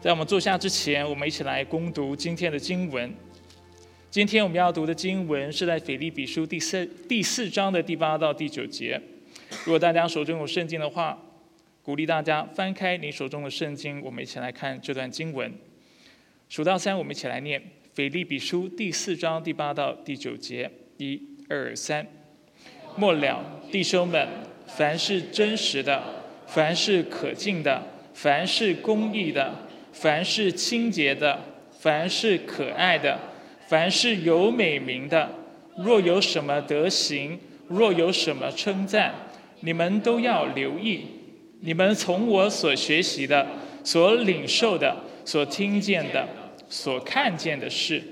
在我们坐下之前，我们一起来攻读今天的经文。今天我们要读的经文是在腓立比书第四第四章的第八到第九节。如果大家手中有圣经的话，鼓励大家翻开你手中的圣经，我们一起来看这段经文。数到三，我们一起来念腓立比书第四章第八到第九节。一、二、三。末了，弟兄们，凡是真实的，凡是可敬的，凡是公义的。凡是清洁的，凡是可爱的，凡是有美名的，若有什么德行，若有什么称赞，你们都要留意。你们从我所学习的、所领受的、所听见的、所看见的事，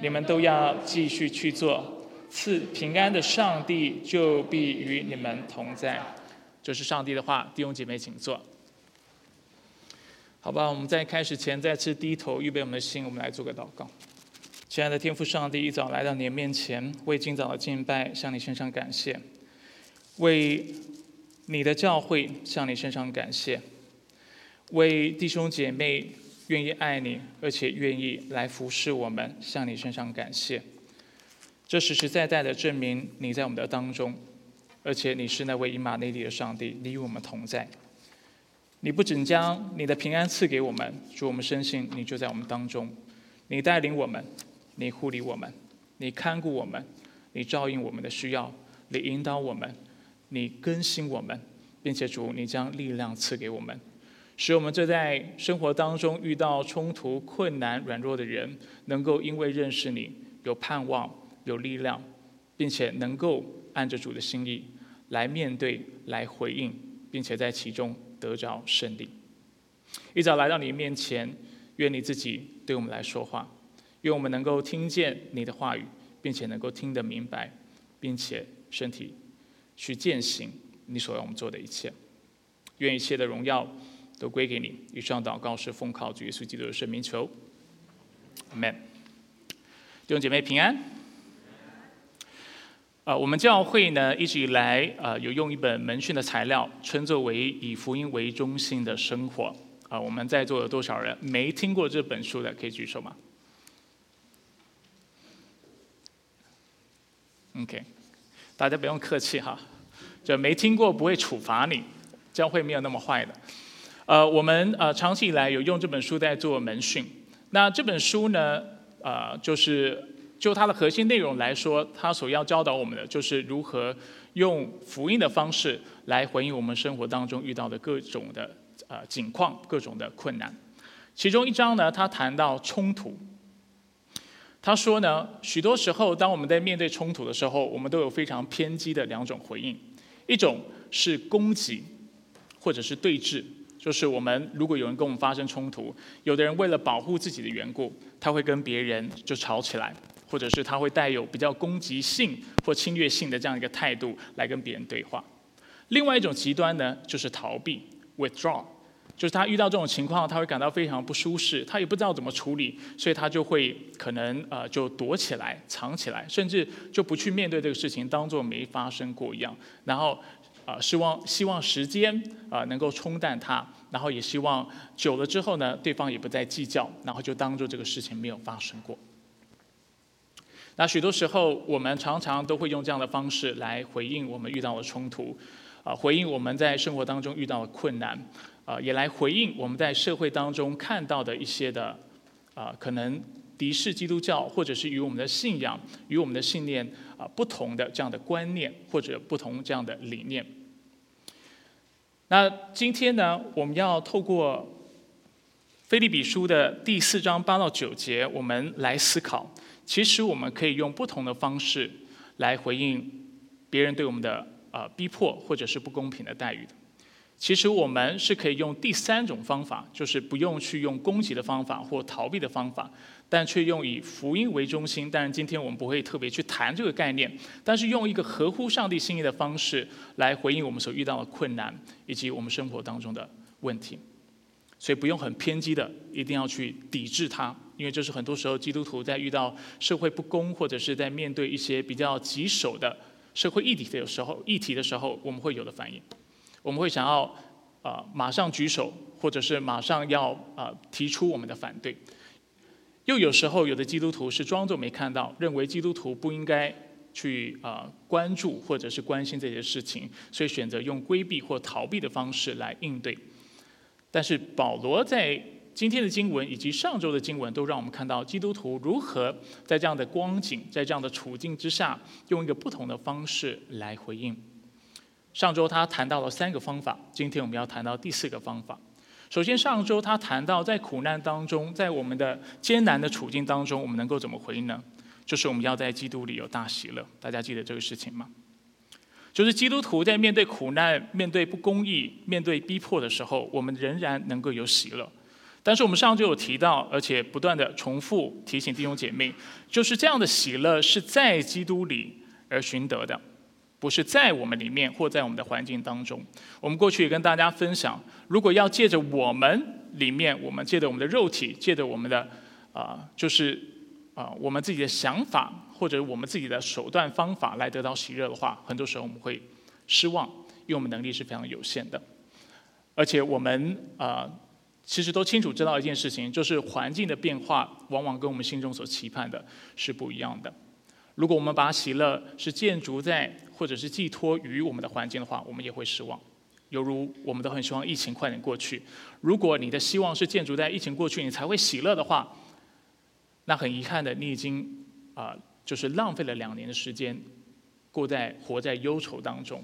你们都要继续去做。赐平安的上帝就必与你们同在。这是上帝的话，弟兄姐妹，请坐。好吧，我们在开始前再次低头预备我们的心，我们来做个祷告。亲爱的天父上帝，一早来到你面前，为今早的敬拜向你身上感谢，为你的教会向你身上感谢，为弟兄姐妹愿意爱你而且愿意来服侍我们向你身上感谢。这实实在在的证明你在我们的当中，而且你是那位以马内利的上帝，你与我们同在。你不仅将你的平安赐给我们，主，我们深信你就在我们当中，你带领我们，你护理我们，你看顾我们，你照应我们的需要，你引导我们，你更新我们，并且主，你将力量赐给我们，使我们这在生活当中遇到冲突、困难、软弱的人，能够因为认识你，有盼望、有力量，并且能够按着主的心意来面对、来回应，并且在其中。得着胜利，一早来到你面前，愿你自己对我们来说话，愿我们能够听见你的话语，并且能够听得明白，并且身体去践行你所要我们做的一切。愿一切的荣耀都归给你。以上祷告是奉靠主耶稣基督的圣名求，Amen。弟兄姐妹平安。啊，我们教会呢一直以来啊有用一本门训的材料，称作为以福音为中心的生活。啊，我们在座有多少人没听过这本书的？可以举手吗？OK，大家不用客气哈，就没听过不会处罚你，教会没有那么坏的。呃，我们呃长期以来有用这本书在做门训。那这本书呢，呃，就是。就它的核心内容来说，它所要教导我们的就是如何用福音的方式来回应我们生活当中遇到的各种的呃境况、各种的困难。其中一章呢，他谈到冲突。他说呢，许多时候当我们在面对冲突的时候，我们都有非常偏激的两种回应：一种是攻击，或者是对峙。就是我们如果有人跟我们发生冲突，有的人为了保护自己的缘故，他会跟别人就吵起来。或者是他会带有比较攻击性或侵略性的这样一个态度来跟别人对话。另外一种极端呢，就是逃避 （withdraw），就是他遇到这种情况，他会感到非常不舒适，他也不知道怎么处理，所以他就会可能呃就躲起来、藏起来，甚至就不去面对这个事情，当做没发生过一样。然后啊，希望希望时间啊能够冲淡它，然后也希望久了之后呢，对方也不再计较，然后就当做这个事情没有发生过。那许多时候，我们常常都会用这样的方式来回应我们遇到的冲突，啊，回应我们在生活当中遇到的困难，啊，也来回应我们在社会当中看到的一些的，啊，可能敌视基督教，或者是与我们的信仰、与我们的信念啊不同的这样的观念，或者不同这样的理念。那今天呢，我们要透过菲利比书的第四章八到九节，我们来思考。其实我们可以用不同的方式来回应别人对我们的呃逼迫或者是不公平的待遇的。其实我们是可以用第三种方法，就是不用去用攻击的方法或逃避的方法，但却用以福音为中心。当然，今天我们不会特别去谈这个概念，但是用一个合乎上帝心意的方式来回应我们所遇到的困难以及我们生活当中的问题。所以不用很偏激的，一定要去抵制它。因为这是很多时候基督徒在遇到社会不公，或者是在面对一些比较棘手的社会议题的时候，议题的时候，我们会有的反应。我们会想要啊马上举手，或者是马上要啊提出我们的反对。又有时候，有的基督徒是装作没看到，认为基督徒不应该去啊关注或者是关心这些事情，所以选择用规避或逃避的方式来应对。但是保罗在今天的经文以及上周的经文，都让我们看到基督徒如何在这样的光景、在这样的处境之下，用一个不同的方式来回应。上周他谈到了三个方法，今天我们要谈到第四个方法。首先，上周他谈到在苦难当中，在我们的艰难的处境当中，我们能够怎么回应呢？就是我们要在基督里有大喜乐。大家记得这个事情吗？就是基督徒在面对苦难、面对不公义、面对逼迫的时候，我们仍然能够有喜乐。但是我们上周有提到，而且不断的重复提醒弟兄姐妹，就是这样的喜乐是在基督里而寻得的。不是在我们里面，或在我们的环境当中。我们过去也跟大家分享，如果要借着我们里面，我们借着我们的肉体，借着我们的啊，就是啊，我们自己的想法或者我们自己的手段方法来得到喜乐的话，很多时候我们会失望，因为我们能力是非常有限的。而且我们啊，其实都清楚知道一件事情，就是环境的变化往往跟我们心中所期盼的是不一样的。如果我们把喜乐是建筑在，或者是寄托于我们的环境的话，我们也会失望。犹如我们都很希望疫情快点过去。如果你的希望是建筑在疫情过去你才会喜乐的话，那很遗憾的，你已经啊，就是浪费了两年的时间，过在活在忧愁当中。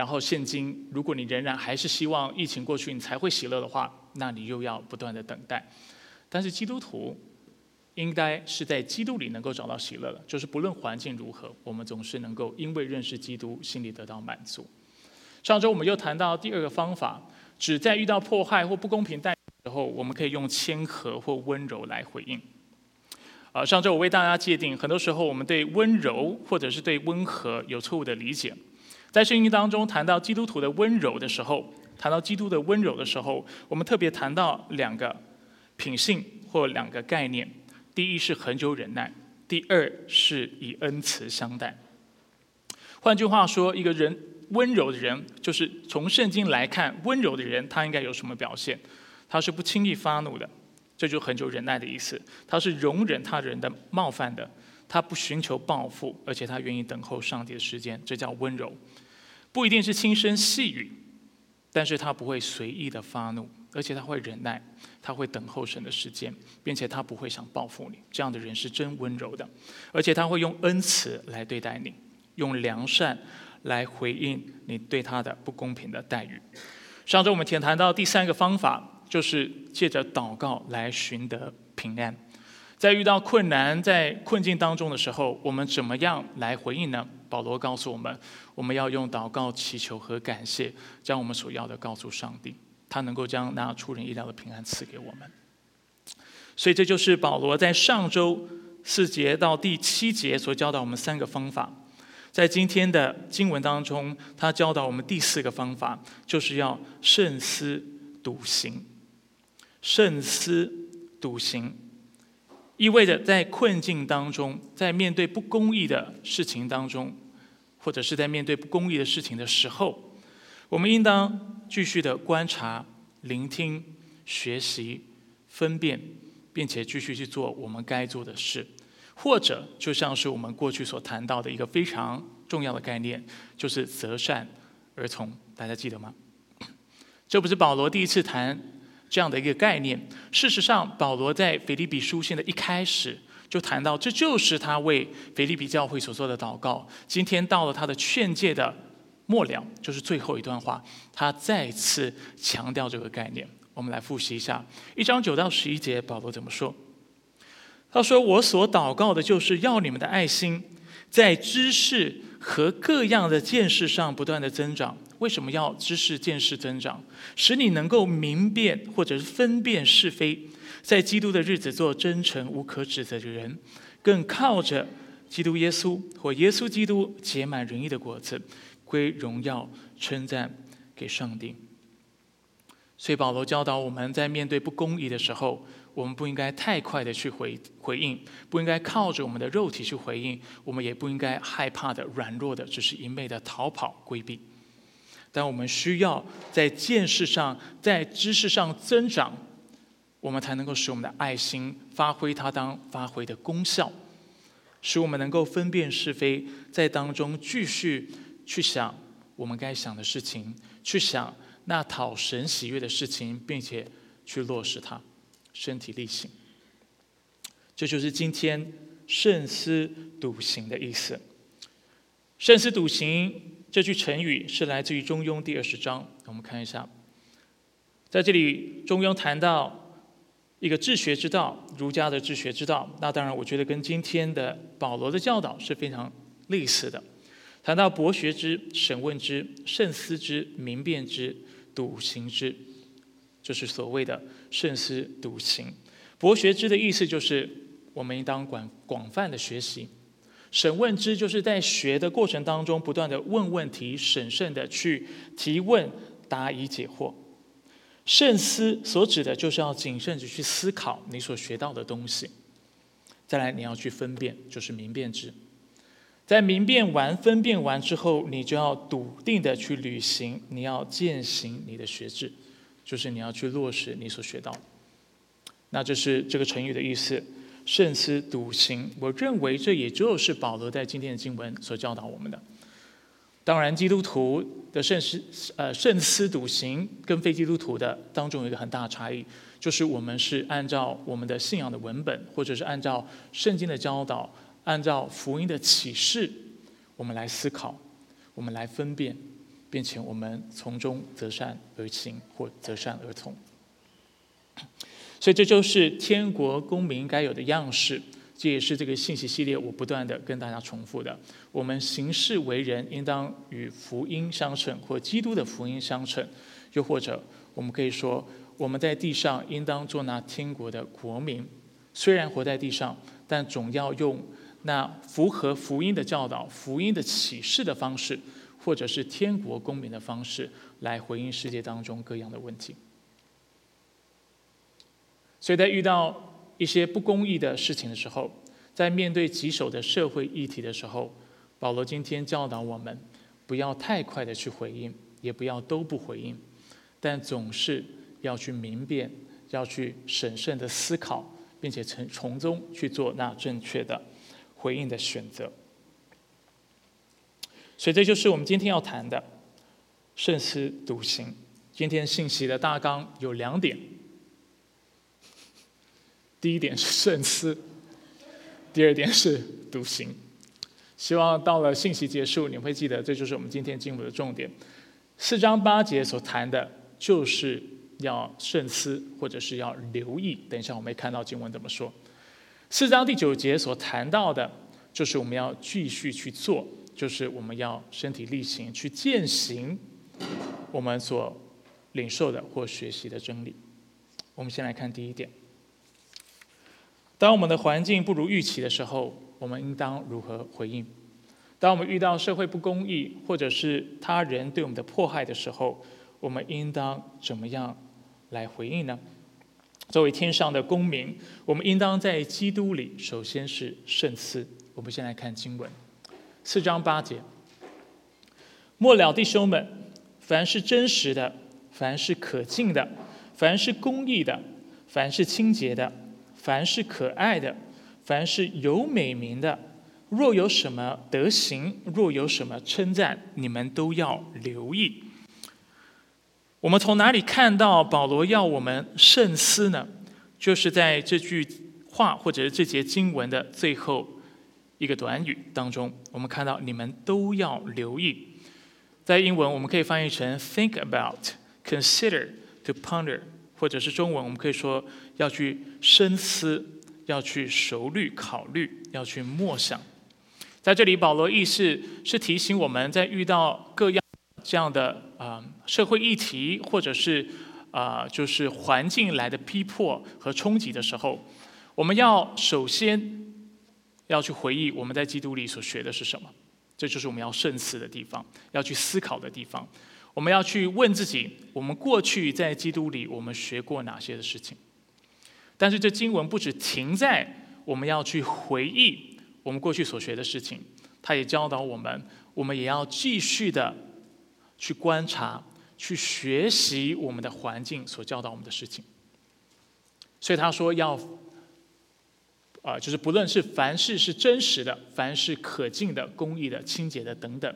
然后现今，如果你仍然还是希望疫情过去你才会喜乐的话，那你又要不断的等待。但是基督徒。应该是在基督里能够找到喜乐的，就是不论环境如何，我们总是能够因为认识基督，心里得到满足。上周我们又谈到第二个方法，只在遇到迫害或不公平待遇时候，我们可以用谦和或温柔来回应。啊，上周我为大家界定，很多时候我们对温柔或者是对温和有错误的理解。在圣经当中谈到基督徒的温柔的时候，谈到基督的温柔的时候，我们特别谈到两个品性或两个概念。第一是恒久忍耐，第二是以恩慈相待。换句话说，一个人温柔的人，就是从圣经来看，温柔的人他应该有什么表现？他是不轻易发怒的，这就恒久忍耐的意思。他是容忍他人的冒犯的，他不寻求报复，而且他愿意等候上帝的时间，这叫温柔。不一定是轻声细语，但是他不会随意的发怒。而且他会忍耐，他会等候神的时间，并且他不会想报复你。这样的人是真温柔的，而且他会用恩慈来对待你，用良善来回应你对他的不公平的待遇。上周我们谈谈到第三个方法，就是借着祷告来寻得平安。在遇到困难、在困境当中的时候，我们怎么样来回应呢？保罗告诉我们，我们要用祷告、祈求和感谢，将我们所要的告诉上帝。他能够将那出人意料的平安赐给我们，所以这就是保罗在上周四节到第七节所教导我们三个方法。在今天的经文当中，他教导我们第四个方法，就是要慎思笃行。慎思笃行，意味着在困境当中，在面对不公义的事情当中，或者是在面对不公义的事情的时候，我们应当。继续的观察、聆听、学习、分辨，并且继续去做我们该做的事，或者就像是我们过去所谈到的一个非常重要的概念，就是择善而从。大家记得吗？这不是保罗第一次谈这样的一个概念。事实上，保罗在腓立比书信的一开始就谈到，这就是他为腓立比教会所做的祷告。今天到了他的劝诫的。末了就是最后一段话，他再次强调这个概念。我们来复习一下一章九到十一节，保罗怎么说？他说：“我所祷告的就是要你们的爱心在知识和各样的见识上不断的增长。为什么要知识见识增长？使你能够明辨或者是分辨是非，在基督的日子做真诚无可指责的人，更靠着基督耶稣或耶稣基督结满仁义的果子。”归荣耀称赞给上帝。所以保罗教导我们在面对不公义的时候，我们不应该太快的去回回应，不应该靠着我们的肉体去回应，我们也不应该害怕的软弱的，只是一昧的逃跑规避。但我们需要在见识上、在知识上增长，我们才能够使我们的爱心发挥它当发挥的功效，使我们能够分辨是非，在当中继续去想我们该想的事情，去想那讨神喜悦的事情，并且去落实它，身体力行。这就是今天慎思笃行的意思。慎思笃行。这句成语是来自于《中庸》第二十章，我们看一下，在这里，《中庸》谈到一个治学之道，儒家的治学之道。那当然，我觉得跟今天的保罗的教导是非常类似的。谈到博学之、审问之、慎思之、明辨之、笃行之，就是所谓的慎思笃行。博学之的意思就是，我们应当广广泛的学习。审问之，就是在学的过程当中，不断的问问题，审慎的去提问，答疑解惑。慎思所指的就是要谨慎的去思考你所学到的东西。再来，你要去分辨，就是明辨之。在明辨完、分辨完之后，你就要笃定的去履行，你要践行你的学制，就是你要去落实你所学到。那这是这个成语的意思。慎思笃行，我认为这也就是保罗在今天的经文所教导我们的。当然，基督徒的慎思呃慎思笃行跟非基督徒的当中有一个很大的差异，就是我们是按照我们的信仰的文本，或者是按照圣经的教导，按照福音的启示，我们来思考，我们来分辨，并且我们从中择善而行，或择善而从。所以这就是天国公民该有的样式，这也是这个信息系列我不断的跟大家重复的。我们行事为人应当与福音相称，或基督的福音相称，又或者我们可以说，我们在地上应当做那天国的国民。虽然活在地上，但总要用那符合福音的教导、福音的启示的方式，或者是天国公民的方式，来回应世界当中各样的问题。所以在遇到一些不公义的事情的时候，在面对棘手的社会议题的时候，保罗今天教导我们，不要太快的去回应，也不要都不回应，但总是要去明辨，要去审慎的思考，并且从从中去做那正确的回应的选择。所以这就是我们今天要谈的慎思笃行。今天信息的大纲有两点。第一点是慎思，第二点是笃行。希望到了信息结束，你会记得这就是我们今天经文的重点。四章八节所谈的就是要慎思，或者是要留意。等一下我没看到经文怎么说。四章第九节所谈到的，就是我们要继续去做，就是我们要身体力行去践行我们所领受的或学习的真理。我们先来看第一点。当我们的环境不如预期的时候，我们应当如何回应？当我们遇到社会不公义，或者是他人对我们的迫害的时候，我们应当怎么样来回应呢？作为天上的公民，我们应当在基督里，首先是慎思。我们先来看经文，四章八节：末了，弟兄们，凡是真实的，凡是可敬的，凡是公义的，凡是清洁的。凡是可爱的，凡是有美名的，若有什么德行，若有什么称赞，你们都要留意。我们从哪里看到保罗要我们慎思呢？就是在这句话或者是这节经文的最后一个短语当中，我们看到你们都要留意。在英文我们可以翻译成 think about, consider, to ponder。或者是中文，我们可以说要去深思，要去熟虑考虑，要去默想。在这里，保罗意思是提醒我们在遇到各样这样的啊社会议题，或者是啊就是环境来的逼迫和冲击的时候，我们要首先要去回忆我们在基督里所学的是什么，这就是我们要慎思的地方，要去思考的地方。我们要去问自己：我们过去在基督里，我们学过哪些的事情？但是这经文不止停在我们要去回忆我们过去所学的事情，它也教导我们，我们也要继续的去观察、去学习我们的环境所教导我们的事情。所以他说要，啊，就是不论是凡事是真实的，凡是可敬的、公义的、清洁的等等。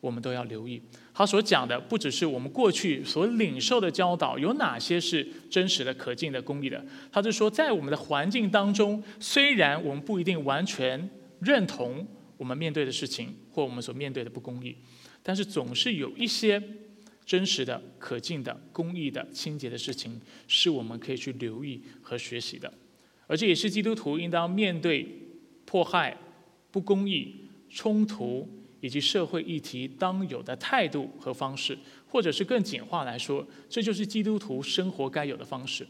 我们都要留意，他所讲的不只是我们过去所领受的教导，有哪些是真实的、可敬的、公义的。他就说，在我们的环境当中，虽然我们不一定完全认同我们面对的事情或我们所面对的不公义，但是总是有一些真实的、可敬的、公义的、清洁的事情，是我们可以去留意和学习的。而这也是基督徒应当面对迫害、不公义、冲突。以及社会议题当有的态度和方式，或者是更简化来说，这就是基督徒生活该有的方式。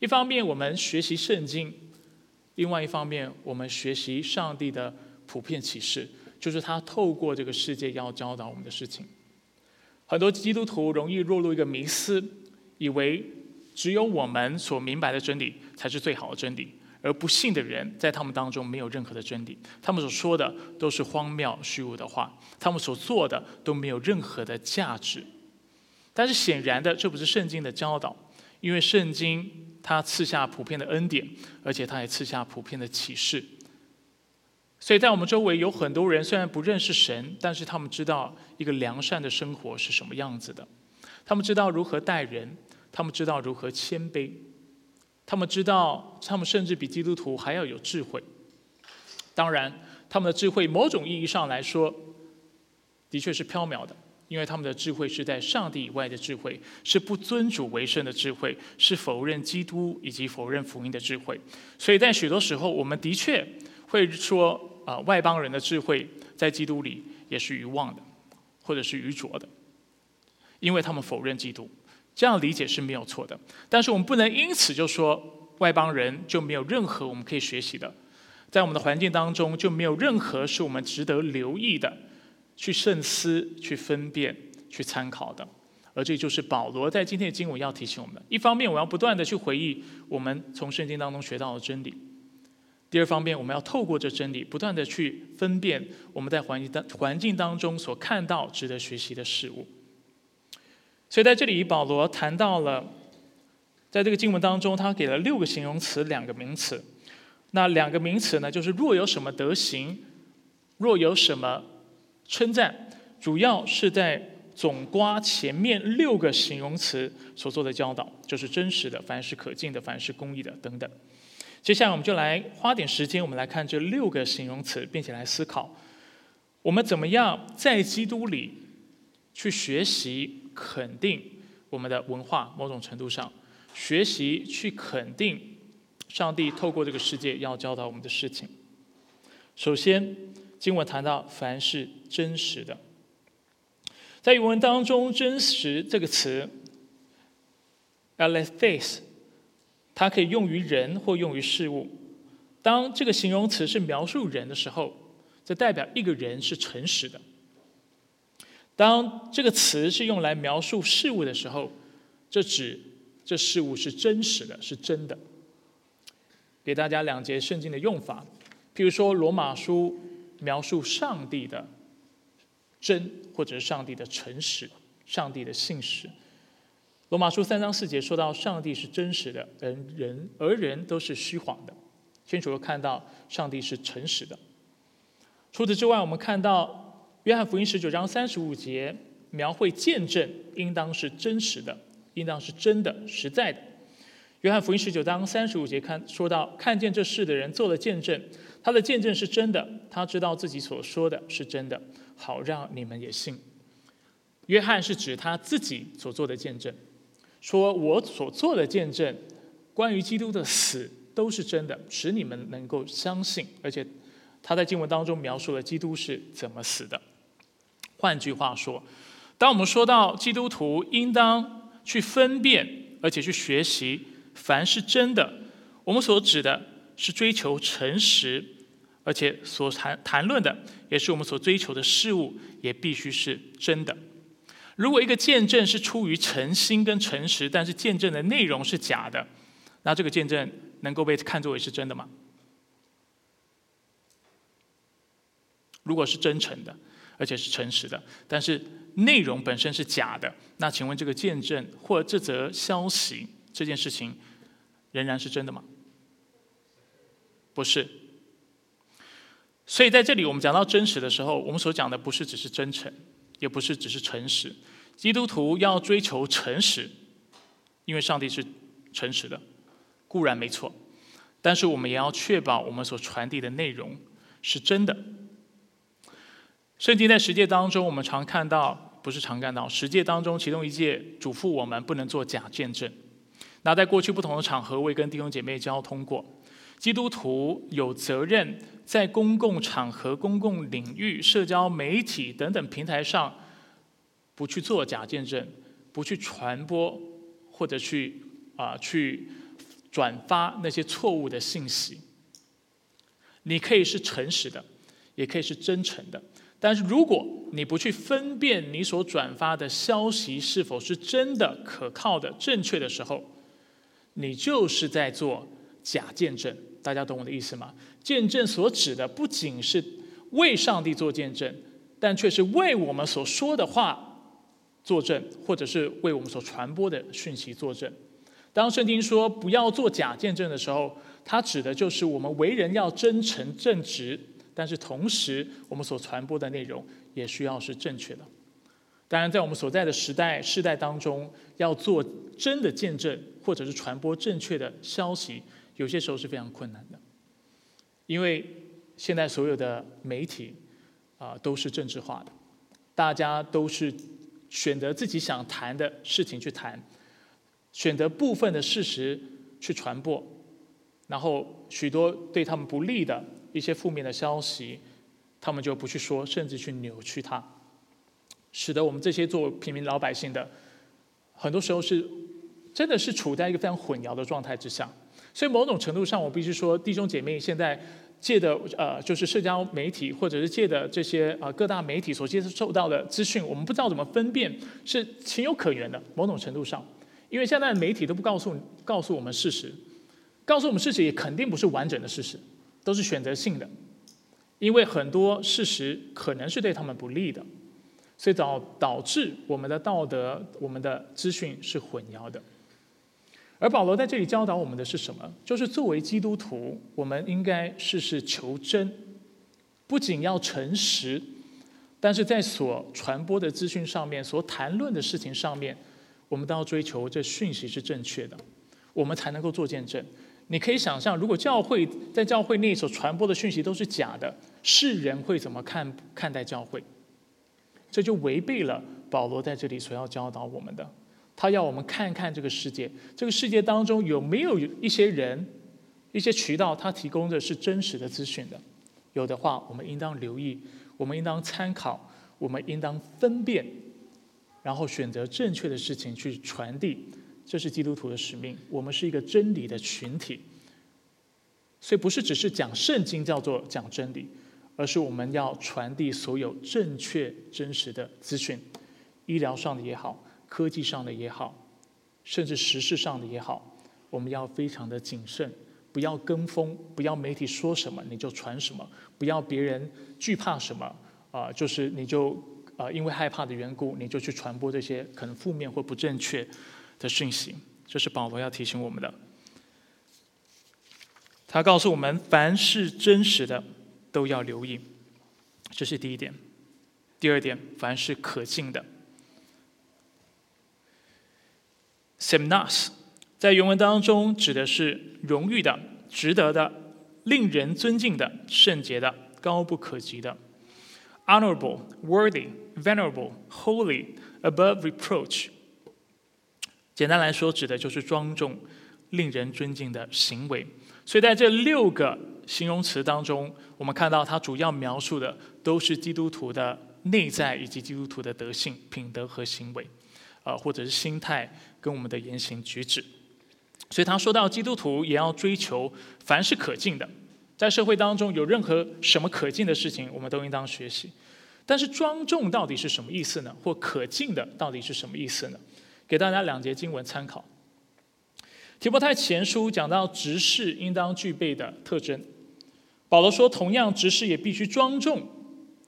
一方面，我们学习圣经；另外一方面，我们学习上帝的普遍启示，就是他透过这个世界要教导我们的事情。很多基督徒容易落入一个迷思，以为只有我们所明白的真理才是最好的真理。而不信的人，在他们当中没有任何的真理，他们所说的都是荒谬虚无的话，他们所做的都没有任何的价值。但是显然的，这不是圣经的教导，因为圣经它赐下普遍的恩典，而且它也赐下普遍的启示。所以在我们周围有很多人，虽然不认识神，但是他们知道一个良善的生活是什么样子的，他们知道如何待人，他们知道如何谦卑。他们知道，他们甚至比基督徒还要有智慧。当然，他们的智慧某种意义上来说，的确是缥缈的，因为他们的智慧是在上帝以外的智慧，是不尊主为圣的智慧，是否认基督以及否认福音的智慧。所以在许多时候，我们的确会说，啊，外邦人的智慧在基督里也是愚妄的，或者是愚拙的，因为他们否认基督。这样理解是没有错的，但是我们不能因此就说外邦人就没有任何我们可以学习的，在我们的环境当中就没有任何是我们值得留意的、去慎思、去分辨、去参考的。而这就是保罗在今天的经文要提醒我们的：一方面，我要不断的去回忆我们从圣经当中学到的真理；第二方面，我们要透过这真理，不断的去分辨我们在环境当环境当中所看到值得学习的事物。所以在这里，保罗谈到了，在这个经文当中，他给了六个形容词，两个名词。那两个名词呢，就是若有什么德行，若有什么称赞，主要是在总瓜前面六个形容词所做的教导，就是真实的，凡是可敬的，凡是公义的等等。接下来，我们就来花点时间，我们来看这六个形容词，并且来思考，我们怎么样在基督里去学习。肯定我们的文化，某种程度上学习去肯定上帝透过这个世界要教导我们的事情。首先，经文谈到凡是真实的，在原文当中，“真实”这个词 a l e t h i s 它可以用于人或用于事物。当这个形容词是描述人的时候，这代表一个人是诚实的。当这个词是用来描述事物的时候，这指这事物是真实的，是真的。给大家两节圣经的用法，譬如说罗马书描述上帝的真，或者是上帝的诚实，上帝的信实。罗马书三章四节说到上帝是真实的，人人而人都是虚谎的，清楚的看到上帝是诚实的。除此之外，我们看到。约翰福音十九章三十五节描绘见证，应当是真实的，应当是真的、实在的。约翰福音十九章三十五节看说到，看见这事的人做了见证，他的见证是真的，他知道自己所说的是真的，好让你们也信。约翰是指他自己所做的见证，说我所做的见证，关于基督的死都是真的，使你们能够相信，而且他在经文当中描述了基督是怎么死的。换句话说，当我们说到基督徒应当去分辨，而且去学习，凡是真的，我们所指的是追求诚实，而且所谈谈论的也是我们所追求的事物，也必须是真的。如果一个见证是出于诚心跟诚实，但是见证的内容是假的，那这个见证能够被看作为是真的吗？如果是真诚的。而且是诚实的，但是内容本身是假的。那请问这个见证或这则消息这件事情仍然是真的吗？不是。所以在这里我们讲到真实的时候，我们所讲的不是只是真诚，也不是只是诚实。基督徒要追求诚实，因为上帝是诚实的，固然没错。但是我们也要确保我们所传递的内容是真的。圣经在十诫当中，我们常看到，不是常看到，十诫当中其中一诫嘱咐我们不能做假见证。那在过去不同的场合，我也跟弟兄姐妹交通过，基督徒有责任在公共场合、公共领域、社交媒体等等平台上，不去做假见证，不去传播或者去啊去转发那些错误的信息。你可以是诚实的，也可以是真诚的。但是如果你不去分辨你所转发的消息是否是真的、可靠的、正确的时候，你就是在做假见证。大家懂我的意思吗？见证所指的不仅是为上帝做见证，但却是为我们所说的话作证，或者是为我们所传播的讯息作证。当圣经说不要做假见证的时候，它指的就是我们为人要真诚正直。但是同时，我们所传播的内容也需要是正确的。当然，在我们所在的时代世代当中，要做真的见证，或者是传播正确的消息，有些时候是非常困难的。因为现在所有的媒体啊都是政治化的，大家都是选择自己想谈的事情去谈，选择部分的事实去传播，然后许多对他们不利的。一些负面的消息，他们就不去说，甚至去扭曲它，使得我们这些做平民老百姓的，很多时候是真的是处在一个非常混淆的状态之下。所以某种程度上，我必须说，弟兄姐妹现在借的呃，就是社交媒体或者是借的这些呃各大媒体所接受到的资讯，我们不知道怎么分辨，是情有可原的。某种程度上，因为现在的媒体都不告诉告诉我们事实，告诉我们事实也肯定不是完整的事实。都是选择性的，因为很多事实可能是对他们不利的，所以导导致我们的道德、我们的资讯是混淆的。而保罗在这里教导我们的是什么？就是作为基督徒，我们应该事事求真，不仅要诚实，但是在所传播的资讯上面、所谈论的事情上面，我们都要追求这讯息是正确的，我们才能够做见证。你可以想象，如果教会在教会内所传播的讯息都是假的，世人会怎么看看待教会？这就违背了保罗在这里所要教导我们的。他要我们看看这个世界，这个世界当中有没有一些人、一些渠道，他提供的是真实的资讯的。有的话，我们应当留意，我们应当参考，我们应当分辨，然后选择正确的事情去传递。这是基督徒的使命。我们是一个真理的群体，所以不是只是讲圣经叫做讲真理，而是我们要传递所有正确真实的资讯，医疗上的也好，科技上的也好，甚至时事上的也好，我们要非常的谨慎，不要跟风，不要媒体说什么你就传什么，不要别人惧怕什么啊，就是你就啊因为害怕的缘故，你就去传播这些可能负面或不正确。的讯息，这是保罗要提醒我们的。他告诉我们，凡是真实的都要留意，这是第一点。第二点，凡是可敬的，semnas，在原文当中指的是荣誉的、值得的、令人尊敬的、圣洁的、高不可及的，honorable、worthy、venerable、holy、above reproach。简单来说，指的就是庄重、令人尊敬的行为。所以在这六个形容词当中，我们看到它主要描述的都是基督徒的内在以及基督徒的德性、品德和行为，呃，或者是心态跟我们的言行举止。所以他说到，基督徒也要追求凡是可敬的，在社会当中有任何什么可敬的事情，我们都应当学习。但是庄重到底是什么意思呢？或可敬的到底是什么意思呢？给大家两节经文参考。提摩太前书讲到执事应当具备的特征，保罗说，同样执事也必须庄重，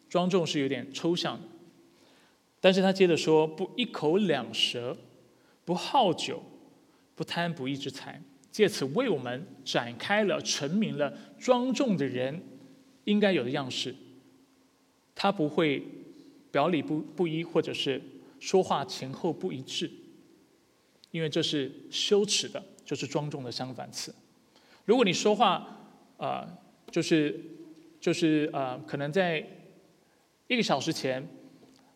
庄重是有点抽象的。但是他接着说：“不一口两舌，不好酒，不贪不义之财。”借此为我们展开了、陈明了庄重的人应该有的样式。他不会表里不不一，或者是说话前后不一致，因为这是羞耻的，就是庄重的相反词。如果你说话啊，就是就是啊，可能在一个小时前。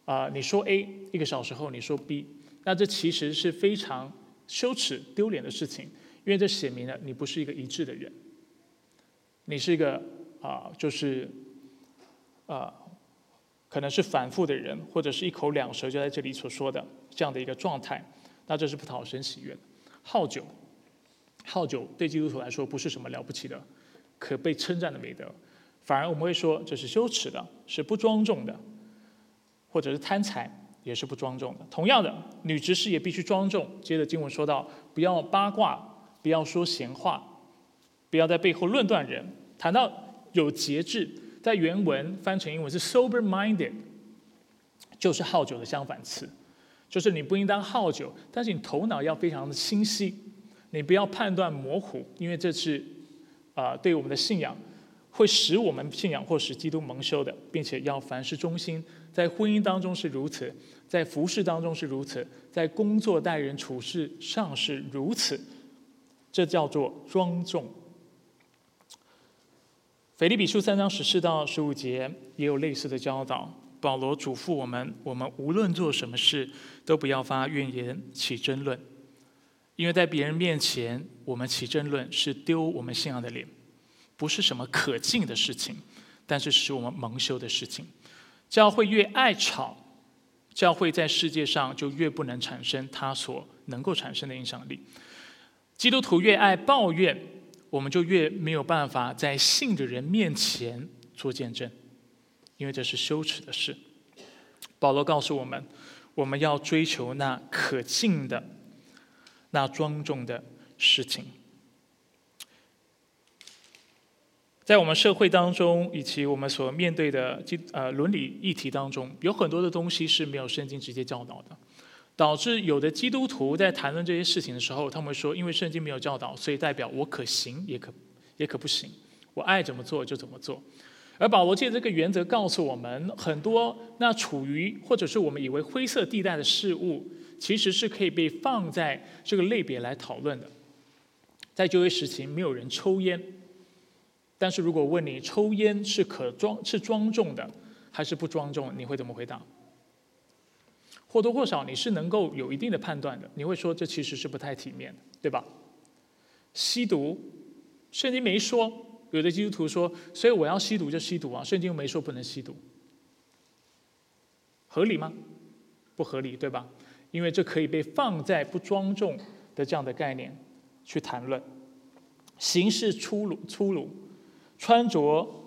啊，你说 A，一个小时后你说 B，那这其实是非常羞耻、丢脸的事情，因为这写明了你不是一个一致的人，你是一个啊，就是啊，可能是反复的人，或者是一口两舌，就在这里所说的这样的一个状态，那这是不讨神喜悦的。好酒，好酒对基督徒来说不是什么了不起的、可被称赞的美德，反而我们会说这是羞耻的，是不庄重的。或者是贪财也是不庄重的。同样的，女执事也必须庄重。接着经文说到，不要八卦，不要说闲话，不要在背后论断人。谈到有节制，在原文翻成英文是 sober-minded，就是好酒的相反词，就是你不应当好酒，但是你头脑要非常的清晰，你不要判断模糊，因为这是啊对我们的信仰会使我们信仰或使基督蒙羞的，并且要凡事忠心。在婚姻当中是如此，在服饰当中是如此，在工作待人处事上是如此，这叫做庄重。腓立比书三章十四到十五节也有类似的教导。保罗嘱咐我们：我们无论做什么事，都不要发怨言、起争论，因为在别人面前，我们起争论是丢我们信仰的脸，不是什么可敬的事情，但是使我们蒙羞的事情。教会越爱吵，教会在世界上就越不能产生它所能够产生的影响力。基督徒越爱抱怨，我们就越没有办法在信的人面前做见证，因为这是羞耻的事。保罗告诉我们，我们要追求那可敬的、那庄重的事情。在我们社会当中，以及我们所面对的基呃伦理议题当中，有很多的东西是没有圣经直接教导的，导致有的基督徒在谈论这些事情的时候，他们会说，因为圣经没有教导，所以代表我可行也可也可不行，我爱怎么做就怎么做。而保罗借这个原则告诉我们，很多那处于或者是我们以为灰色地带的事物，其实是可以被放在这个类别来讨论的。在旧约时期，没有人抽烟。但是如果问你抽烟是可庄是庄重的，还是不庄重，你会怎么回答？或多或少你是能够有一定的判断的，你会说这其实是不太体面，对吧？吸毒，圣经没说，有的基督徒说，所以我要吸毒就吸毒啊，圣经又没说不能吸毒，合理吗？不合理，对吧？因为这可以被放在不庄重的这样的概念去谈论，行事粗鲁粗鲁。穿着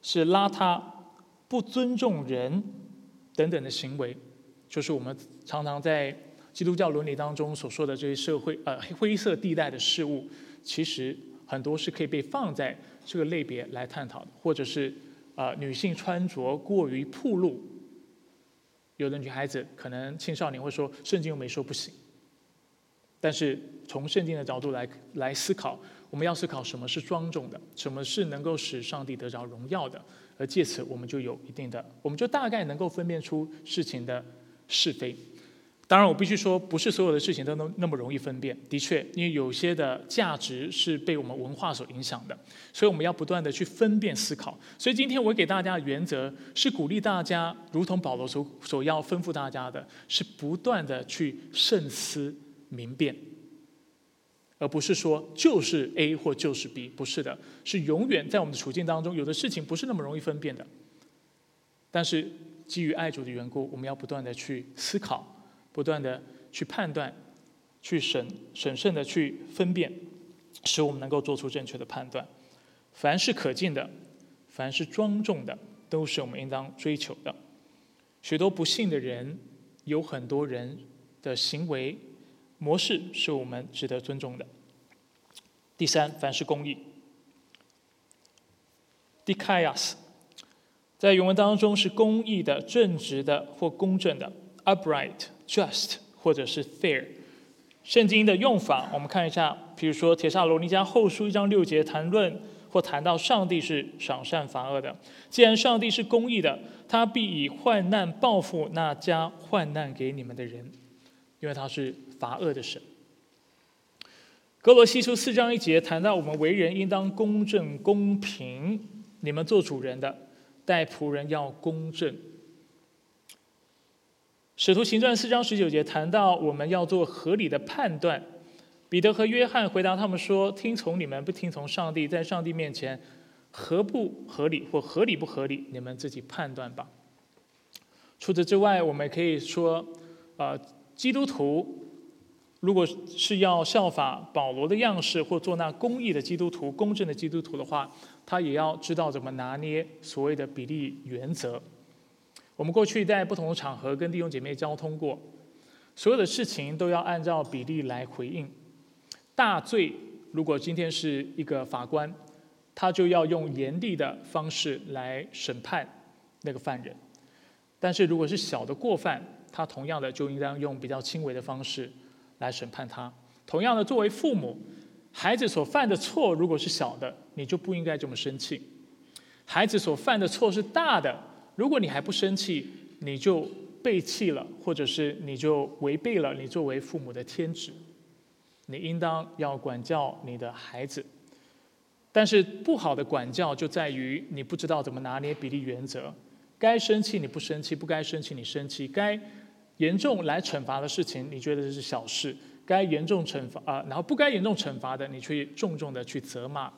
是邋遢、不尊重人等等的行为，就是我们常常在基督教伦理当中所说的这些社会呃灰色地带的事物，其实很多是可以被放在这个类别来探讨，或者是呃女性穿着过于暴露，有的女孩子可能青少年会说圣经又没说不行，但是从圣经的角度来来思考。我们要思考什么是庄重的，什么是能够使上帝得着荣耀的，而借此我们就有一定的，我们就大概能够分辨出事情的是非。当然，我必须说，不是所有的事情都能那么容易分辨。的确，因为有些的价值是被我们文化所影响的，所以我们要不断的去分辨思考。所以今天我给大家的原则是鼓励大家，如同保罗所所要吩咐大家的，是不断的去慎思明辨。而不是说就是 A 或就是 B，不是的，是永远在我们的处境当中，有的事情不是那么容易分辨的。但是基于爱主的缘故，我们要不断的去思考，不断的去判断，去审审慎的去分辨，使我们能够做出正确的判断。凡是可敬的，凡是庄重的，都是我们应当追求的。许多不幸的人，有很多人的行为。模式是我们值得尊重的。第三，凡是公义 d i k a i a s 在原文当中是公义的、正直的或公正的 （upright, just） 或者是 fair。圣经的用法，我们看一下，比如说《铁萨罗尼迦后书》一章六节谈论或谈到上帝是赏善罚恶的。既然上帝是公义的，他必以患难报复那加患难给你们的人，因为他是罚恶的神。格罗西书四章一节谈到我们为人应当公正公平，你们做主人的待仆人要公正。使徒行传四章十九节谈到我们要做合理的判断。彼得和约翰回答他们说：“听从你们，不听从上帝，在上帝面前合不合理或合理不合理，你们自己判断吧。”除此之外，我们可以说，呃，基督徒如果是要效法保罗的样式，或做那公义的基督徒、公正的基督徒的话，他也要知道怎么拿捏所谓的比例原则。我们过去在不同的场合跟弟兄姐妹交通过，所有的事情都要按照比例来回应。大罪如果今天是一个法官，他就要用严厉的方式来审判那个犯人；但是如果是小的过犯，他同样的就应当用比较轻微的方式来审判他。同样的，作为父母，孩子所犯的错如果是小的，你就不应该这么生气；孩子所犯的错是大的。如果你还不生气，你就背弃了，或者是你就违背了你作为父母的天职。你应当要管教你的孩子，但是不好的管教就在于你不知道怎么拿捏比例原则。该生气你不生气，不该生气你生气。该严重来惩罚的事情，你觉得这是小事；该严重惩罚啊，然后不该严重惩罚的，你去重重的去责骂、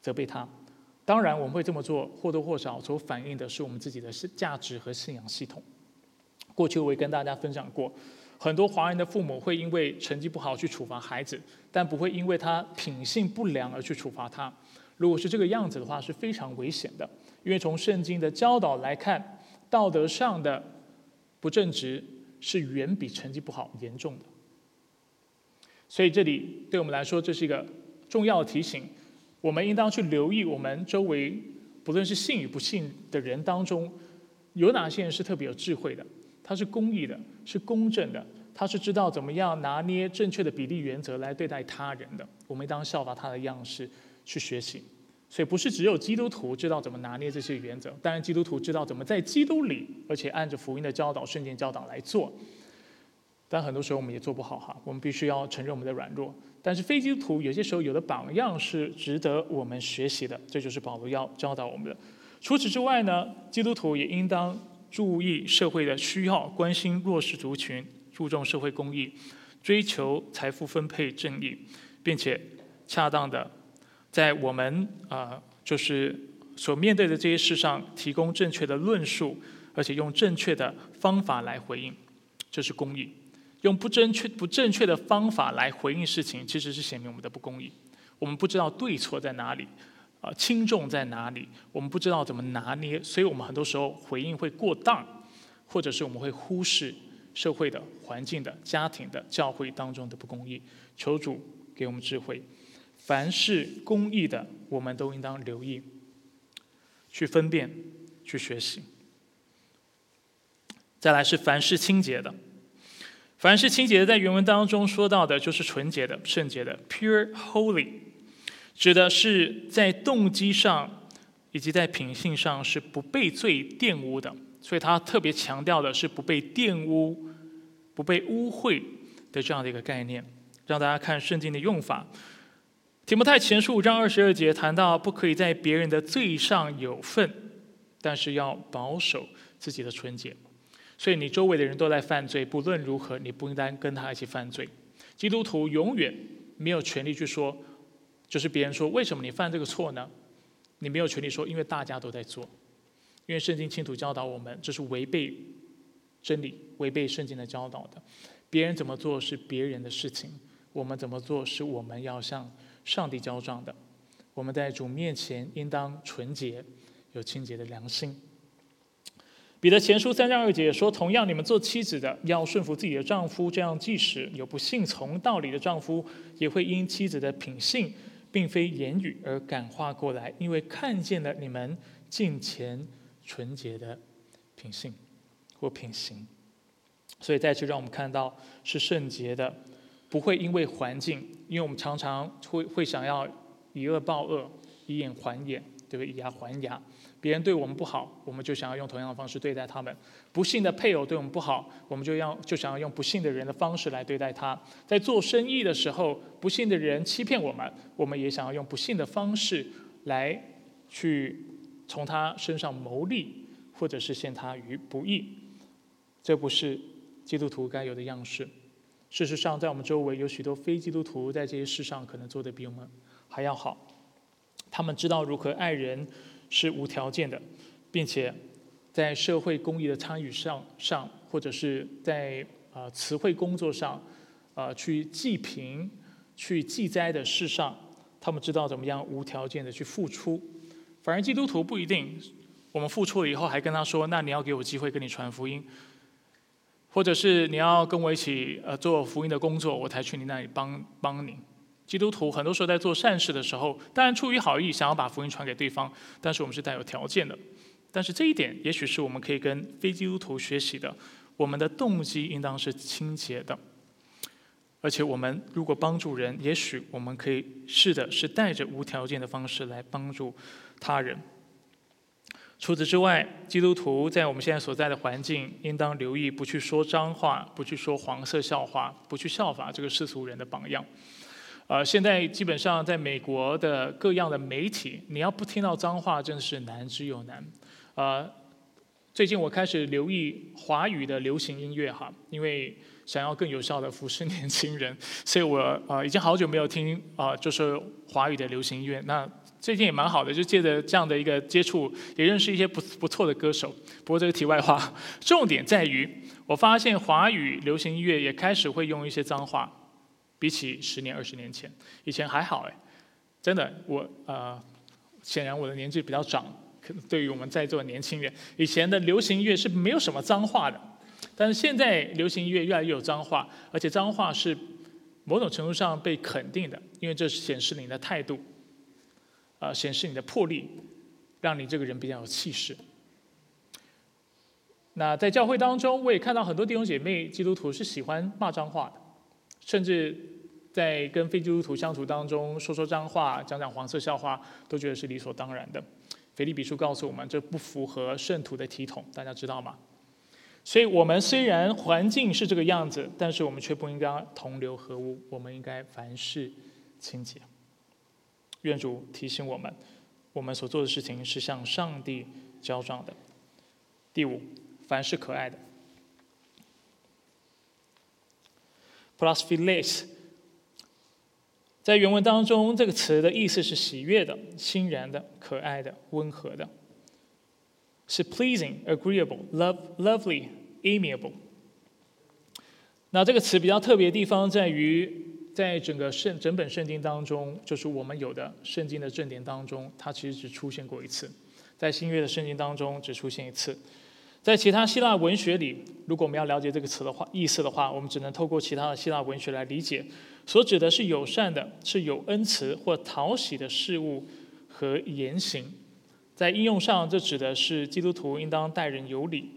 责备他。当然，我们会这么做，或多或少所反映的是我们自己的价值和信仰系统。过去我也跟大家分享过，很多华人的父母会因为成绩不好去处罚孩子，但不会因为他品性不良而去处罚他。如果是这个样子的话，是非常危险的。因为从圣经的教导来看，道德上的不正直是远比成绩不好严重的。所以这里对我们来说，这是一个重要的提醒。我们应当去留意我们周围，不论是信与不信的人当中，有哪些人是特别有智慧的，他是公义的，是公正的，他是知道怎么样拿捏正确的比例原则来对待他人的。我们应当效法他的样式去学习。所以不是只有基督徒知道怎么拿捏这些原则，当然基督徒知道怎么在基督里，而且按着福音的教导、圣经教导来做。但很多时候我们也做不好哈，我们必须要承认我们的软弱。但是非基督徒有些时候有的榜样是值得我们学习的，这就是保罗要教导我们的。除此之外呢，基督徒也应当注意社会的需要，关心弱势族群，注重社会公益，追求财富分配正义，并且恰当的在我们啊就是所面对的这些事上提供正确的论述，而且用正确的方法来回应，这是公益。用不正确、不正确的方法来回应事情，其实是显明我们的不公义。我们不知道对错在哪里，啊，轻重在哪里，我们不知道怎么拿捏，所以我们很多时候回应会过当，或者是我们会忽视社会的环境的、家庭的、教会当中的不公义。求主给我们智慧，凡是公义的，我们都应当留意，去分辨，去学习。再来是凡是清洁的。凡是清洁的，在原文当中说到的，就是纯洁的、圣洁的 （pure, holy），指的是在动机上以及在品性上是不被罪玷污的。所以他特别强调的是不被玷污、不被污秽的这样的一个概念。让大家看圣经的用法，《提摩太前书》五章二十二节谈到，不可以在别人的罪上有份，但是要保守自己的纯洁。所以你周围的人都在犯罪，不论如何，你不应该跟他一起犯罪。基督徒永远没有权利去说，就是别人说为什么你犯这个错呢？你没有权利说，因为大家都在做。因为圣经清楚教导我们，这是违背真理、违背圣经的教导的。别人怎么做是别人的事情，我们怎么做是我们要向上帝交账的。我们在主面前应当纯洁，有清洁的良心。彼得前书三章二节说：“同样，你们做妻子的要顺服自己的丈夫，这样即使有不信从道理的丈夫，也会因妻子的品性，并非言语而感化过来，因为看见了你们敬虔纯洁的品性或品行。所以再次让我们看到是圣洁的，不会因为环境，因为我们常常会会想要以恶报恶，以眼还眼，对不对？以牙还牙。别人对我们不好，我们就想要用同样的方式对待他们；不幸的配偶对我们不好，我们就要就想要用不幸的人的方式来对待他。在做生意的时候，不幸的人欺骗我们，我们也想要用不幸的方式来去从他身上牟利，或者是陷他于不义。这不是基督徒该有的样式。事实上，在我们周围有许多非基督徒，在这些事上可能做得比我们还要好。他们知道如何爱人。是无条件的，并且在社会公益的参与上上，或者是在啊词汇工作上，啊去济贫、去济灾的事上，他们知道怎么样无条件的去付出。反而基督徒不一定，我们付出了以后还跟他说：“那你要给我机会跟你传福音，或者是你要跟我一起呃做福音的工作，我才去你那里帮帮你。”基督徒很多时候在做善事的时候，当然出于好意，想要把福音传给对方，但是我们是带有条件的。但是这一点，也许是我们可以跟非基督徒学习的。我们的动机应当是清洁的，而且我们如果帮助人，也许我们可以试的是带着无条件的方式来帮助他人。除此之外，基督徒在我们现在所在的环境，应当留意不去说脏话，不去说黄色笑话，不去效法这个世俗人的榜样。呃，现在基本上在美国的各样的媒体，你要不听到脏话，真的是难之又难。呃，最近我开始留意华语的流行音乐哈，因为想要更有效的服侍年轻人，所以我呃已经好久没有听啊，就是华语的流行音乐。那最近也蛮好的，就借着这样的一个接触，也认识一些不不错的歌手。不过这个题外话，重点在于，我发现华语流行音乐也开始会用一些脏话。比起十年、二十年前，以前还好哎，真的，我呃，显然我的年纪比较长，可能对于我们在座的年轻人，以前的流行音乐是没有什么脏话的，但是现在流行音乐越来越有脏话，而且脏话是某种程度上被肯定的，因为这是显示你的态度，啊，显示你的魄力，让你这个人比较有气势。那在教会当中，我也看到很多弟兄姐妹基督徒是喜欢骂脏话的。甚至在跟非基督徒相处当中，说说脏话、讲讲黄色笑话，都觉得是理所当然的。腓利比书告诉我们，这不符合圣徒的体统，大家知道吗？所以，我们虽然环境是这个样子，但是我们却不应该同流合污，我们应该凡事清洁。愿主提醒我们，我们所做的事情是向上帝交账的。第五，凡是可爱的。Plus philis，在原文当中，这个词的意思是喜悦的、欣然的、可爱的、温和的，是 pleasing、agreeable、love、lovely、amiable。那这个词比较特别的地方在于，在整个圣整本圣经当中，就是我们有的圣经的正典当中，它其实只出现过一次，在新约的圣经当中只出现一次。在其他希腊文学里，如果我们要了解这个词的话，意思的话，我们只能透过其他的希腊文学来理解。所指的是友善的，是有恩慈或讨喜的事物和言行。在应用上，这指的是基督徒应当待人有礼，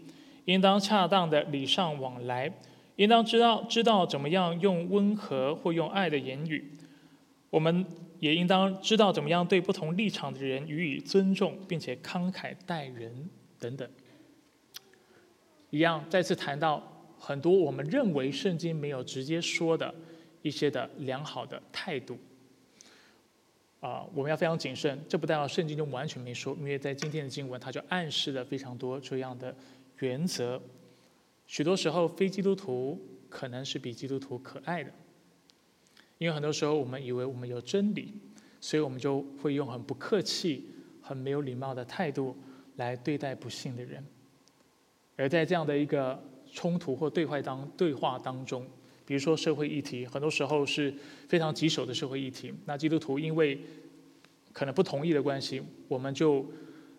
应当恰当的礼尚往来，应当知道知道怎么样用温和或用爱的言语。我们也应当知道怎么样对不同立场的人予以尊重，并且慷慨待人等等。一样，再次谈到很多我们认为圣经没有直接说的一些的良好的态度。啊，我们要非常谨慎。这不代表圣经就完全没说，因为在今天的经文，它就暗示了非常多这样的原则。许多时候，非基督徒可能是比基督徒可爱的，因为很多时候我们以为我们有真理，所以我们就会用很不客气、很没有礼貌的态度来对待不幸的人。而在这样的一个冲突或对话当对话当中，比如说社会议题，很多时候是非常棘手的社会议题。那基督徒因为可能不同意的关系，我们就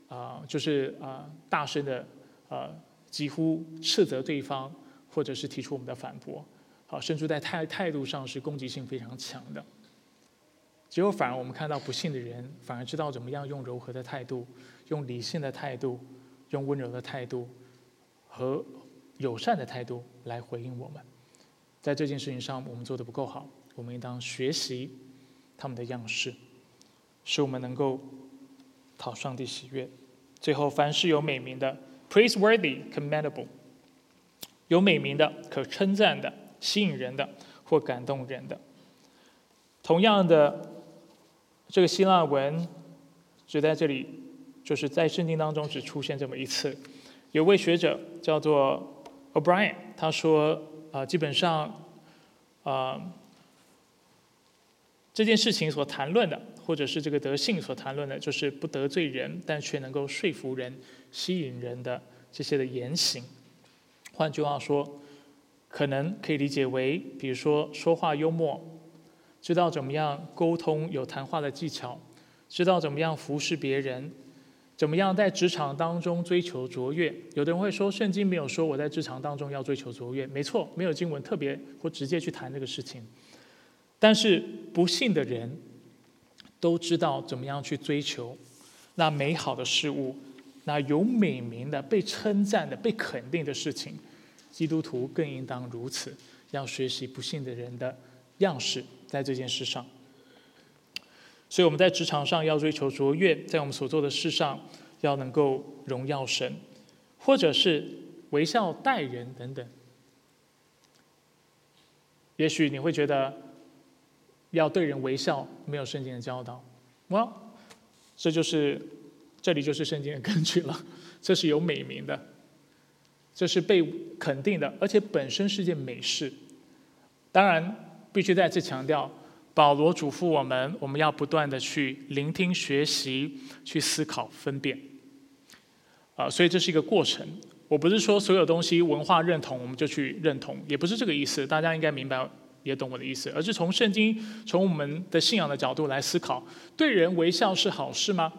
啊，就是啊，大声的啊，几乎斥责对方，或者是提出我们的反驳，好，甚至在态态度上是攻击性非常强的。结果反而我们看到不幸的人，反而知道怎么样用柔和的态度，用理性的态度。用温柔的态度和友善的态度来回应我们。在这件事情上，我们做的不够好，我们应当学习他们的样式，使我们能够讨上帝喜悦。最后，凡是有美名的 （praiseworthy, commendable），有美名的、可称赞的、吸引人的或感动人的，同样的，这个希腊文只在这里，就是在圣经当中只出现这么一次。有位学者叫做 O'Brien，他说：“啊，基本上，啊，这件事情所谈论的。”或者是这个德性所谈论的，就是不得罪人，但却能够说服人、吸引人的这些的言行。换句话说，可能可以理解为，比如说说话幽默，知道怎么样沟通，有谈话的技巧，知道怎么样服侍别人，怎么样在职场当中追求卓越。有的人会说，圣经没有说我在职场当中要追求卓越，没错，没有经文特别或直接去谈这个事情。但是不幸的人。都知道怎么样去追求那美好的事物，那有美名的、被称赞的、被肯定的事情。基督徒更应当如此，要学习不幸的人的样式，在这件事上。所以我们在职场上要追求卓越，在我们所做的事上要能够荣耀神，或者是微笑待人等等。也许你会觉得。要对人微笑，没有圣经的教导，哇，这就是这里就是圣经的根据了。这是有美名的，这是被肯定的，而且本身是件美事。当然，必须再次强调，保罗嘱咐我们，我们要不断的去聆听、学习、去思考、分辨。啊，所以这是一个过程。我不是说所有东西文化认同我们就去认同，也不是这个意思。大家应该明白。也懂我的意思，而是从圣经、从我们的信仰的角度来思考：对人微笑是好事吗？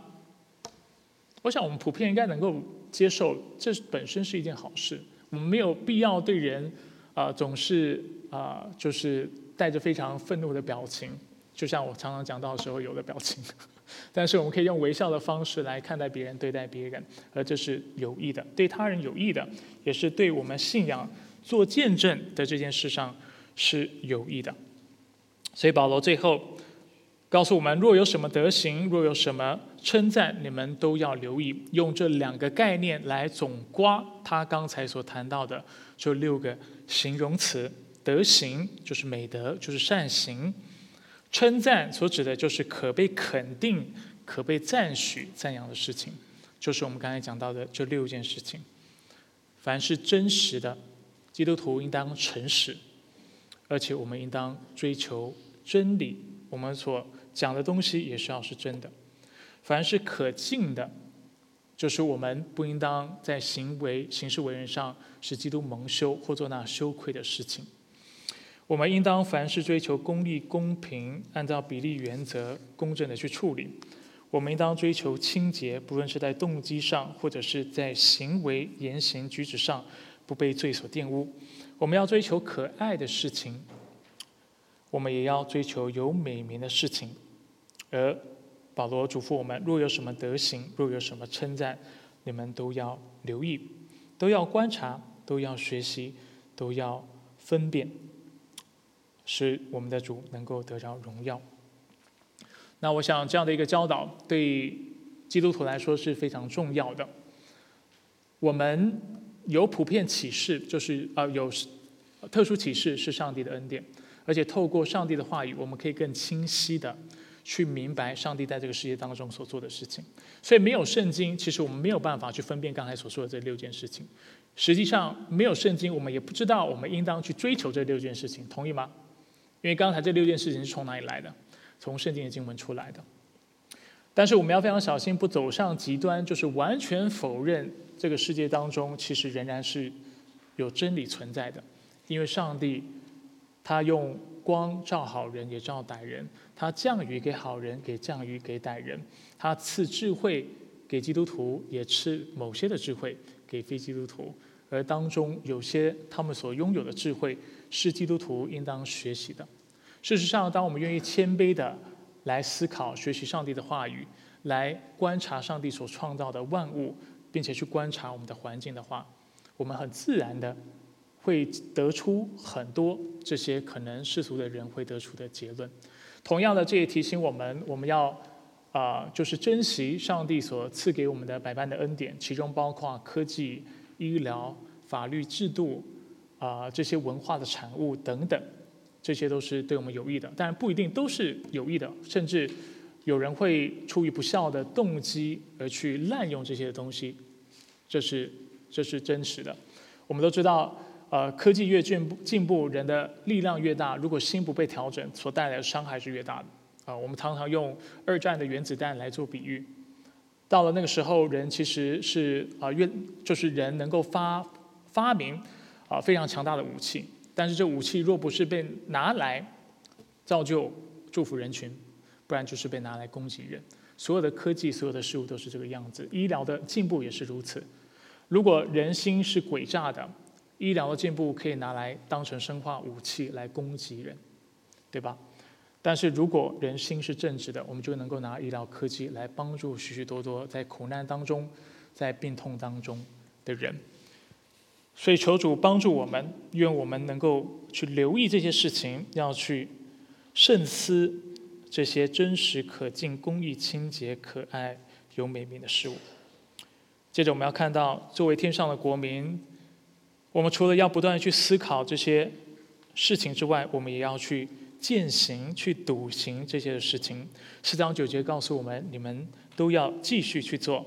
我想我们普遍应该能够接受，这本身是一件好事。我们没有必要对人啊总是啊就是带着非常愤怒的表情，就像我常常讲到的时候有的表情。但是我们可以用微笑的方式来看待别人、对待别人，而这是有益的，对他人有益的，也是对我们信仰做见证的这件事上。是有益的，所以保罗最后告诉我们：若有什么德行，若有什么称赞，你们都要留意。用这两个概念来总刮他刚才所谈到的这六个形容词：德行就是美德，就是善行；称赞所指的就是可被肯定、可被赞许、赞扬的事情，就是我们刚才讲到的这六件事情。凡是真实的，基督徒应当诚实。而且我们应当追求真理，我们所讲的东西也是要是真的。凡是可敬的，就是我们不应当在行为、行事为人上使基督蒙羞或做那羞愧的事情。我们应当凡事追求公利、公平，按照比例原则公正的去处理。我们应当追求清洁，不论是在动机上，或者是在行为、言行举止上，不被罪所玷污。我们要追求可爱的事情，我们也要追求有美名的事情。而保罗嘱咐我们：若有什么德行，若有什么称赞，你们都要留意，都要观察，都要学习，都要分辨，使我们的主能够得着荣耀。那我想这样的一个教导对基督徒来说是非常重要的。我们。有普遍启示，就是啊，有特殊启示是上帝的恩典，而且透过上帝的话语，我们可以更清晰的去明白上帝在这个世界当中所做的事情。所以没有圣经，其实我们没有办法去分辨刚才所说的这六件事情。实际上没有圣经，我们也不知道我们应当去追求这六件事情，同意吗？因为刚才这六件事情是从哪里来的？从圣经的经文出来的。但是我们要非常小心，不走上极端，就是完全否认这个世界当中其实仍然是有真理存在的。因为上帝他用光照好人，也照歹人；他降雨给好人，给降雨给歹人；他赐智慧给基督徒，也赐某些的智慧给非基督徒。而当中有些他们所拥有的智慧，是基督徒应当学习的。事实上，当我们愿意谦卑的。来思考、学习上帝的话语，来观察上帝所创造的万物，并且去观察我们的环境的话，我们很自然的会得出很多这些可能世俗的人会得出的结论。同样的，这也提醒我们，我们要啊，就是珍惜上帝所赐给我们的百般的恩典，其中包括科技、医疗、法律制度啊这些文化的产物等等，这些都是对我们有益的，当然不一定都是有益的，甚至。有人会出于不孝的动机而去滥用这些东西，这是这是真实的。我们都知道，呃，科技越进步，进步人的力量越大，如果心不被调整，所带来的伤害是越大的。啊，我们常常用二战的原子弹来做比喻。到了那个时候，人其实是啊，越就是人能够发发明啊非常强大的武器，但是这武器若不是被拿来造就祝福人群。不然就是被拿来攻击人。所有的科技，所有的事物都是这个样子。医疗的进步也是如此。如果人心是诡诈的，医疗的进步可以拿来当成生化武器来攻击人，对吧？但是如果人心是正直的，我们就能够拿医疗科技来帮助许许多多在苦难当中、在病痛当中的人。所以求主帮助我们，愿我们能够去留意这些事情，要去慎思。这些真实、可敬、公义、清洁、可爱、有美名的事物。接着，我们要看到，作为天上的国民，我们除了要不断去思考这些事情之外，我们也要去践行、去笃行这些的事情。四章九节告诉我们：你们都要继续去做。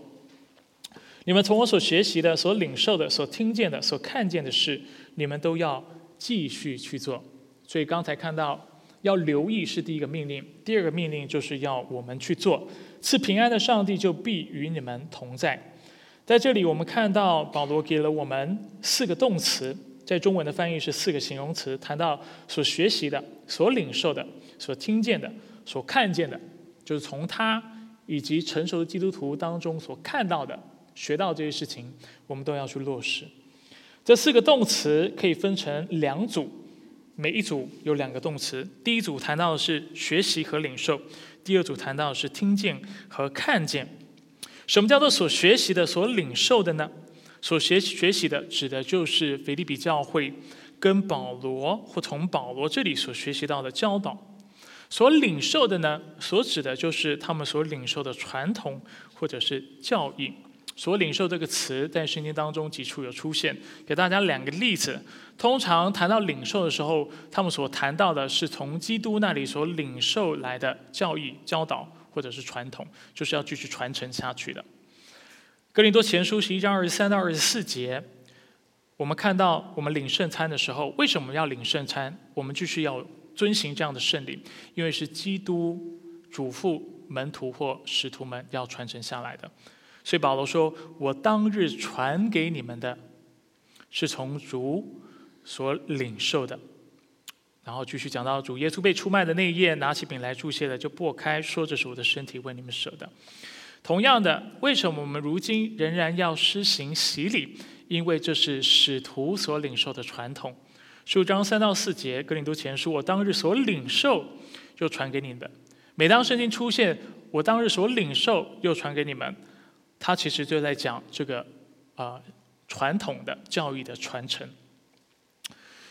你们从我所学习的、所领受的、所听见的、所看见的事，你们都要继续去做。所以刚才看到。要留意是第一个命令，第二个命令就是要我们去做。赐平安的上帝就必与你们同在。在这里，我们看到保罗给了我们四个动词，在中文的翻译是四个形容词，谈到所学习的、所领受的、所听见的、所看见的，就是从他以及成熟的基督徒当中所看到的、学到这些事情，我们都要去落实。这四个动词可以分成两组。每一组有两个动词，第一组谈到的是学习和领受，第二组谈到的是听见和看见。什么叫做所学习的、所领受的呢？所学学习的指的就是腓利比教会跟保罗或从保罗这里所学习到的教导；所领受的呢，所指的就是他们所领受的传统或者是教义。所领受这个词在圣经当中几处有出现，给大家两个例子。通常谈到领受的时候，他们所谈到的是从基督那里所领受来的教义、教导或者是传统，就是要继续传承下去的。哥林多前书十一章二十三到二十四节，我们看到我们领圣餐的时候，为什么要领圣餐？我们继续要遵行这样的圣礼，因为是基督嘱咐门徒或使徒们要传承下来的。所以保罗说：“我当日传给你们的，是从主所领受的。”然后继续讲到主耶稣被出卖的那一夜，拿起饼来祝谢了，就擘开，说：“这是我的身体，为你们舍的。”同样的，为什么我们如今仍然要施行洗礼？因为这是使徒所领受的传统。书章三到四节，格林多前书：“我当日所领受，又传给你们。”每当圣经出现“我当日所领受，又传给你们”。他其实就在讲这个啊传统的教育的传承。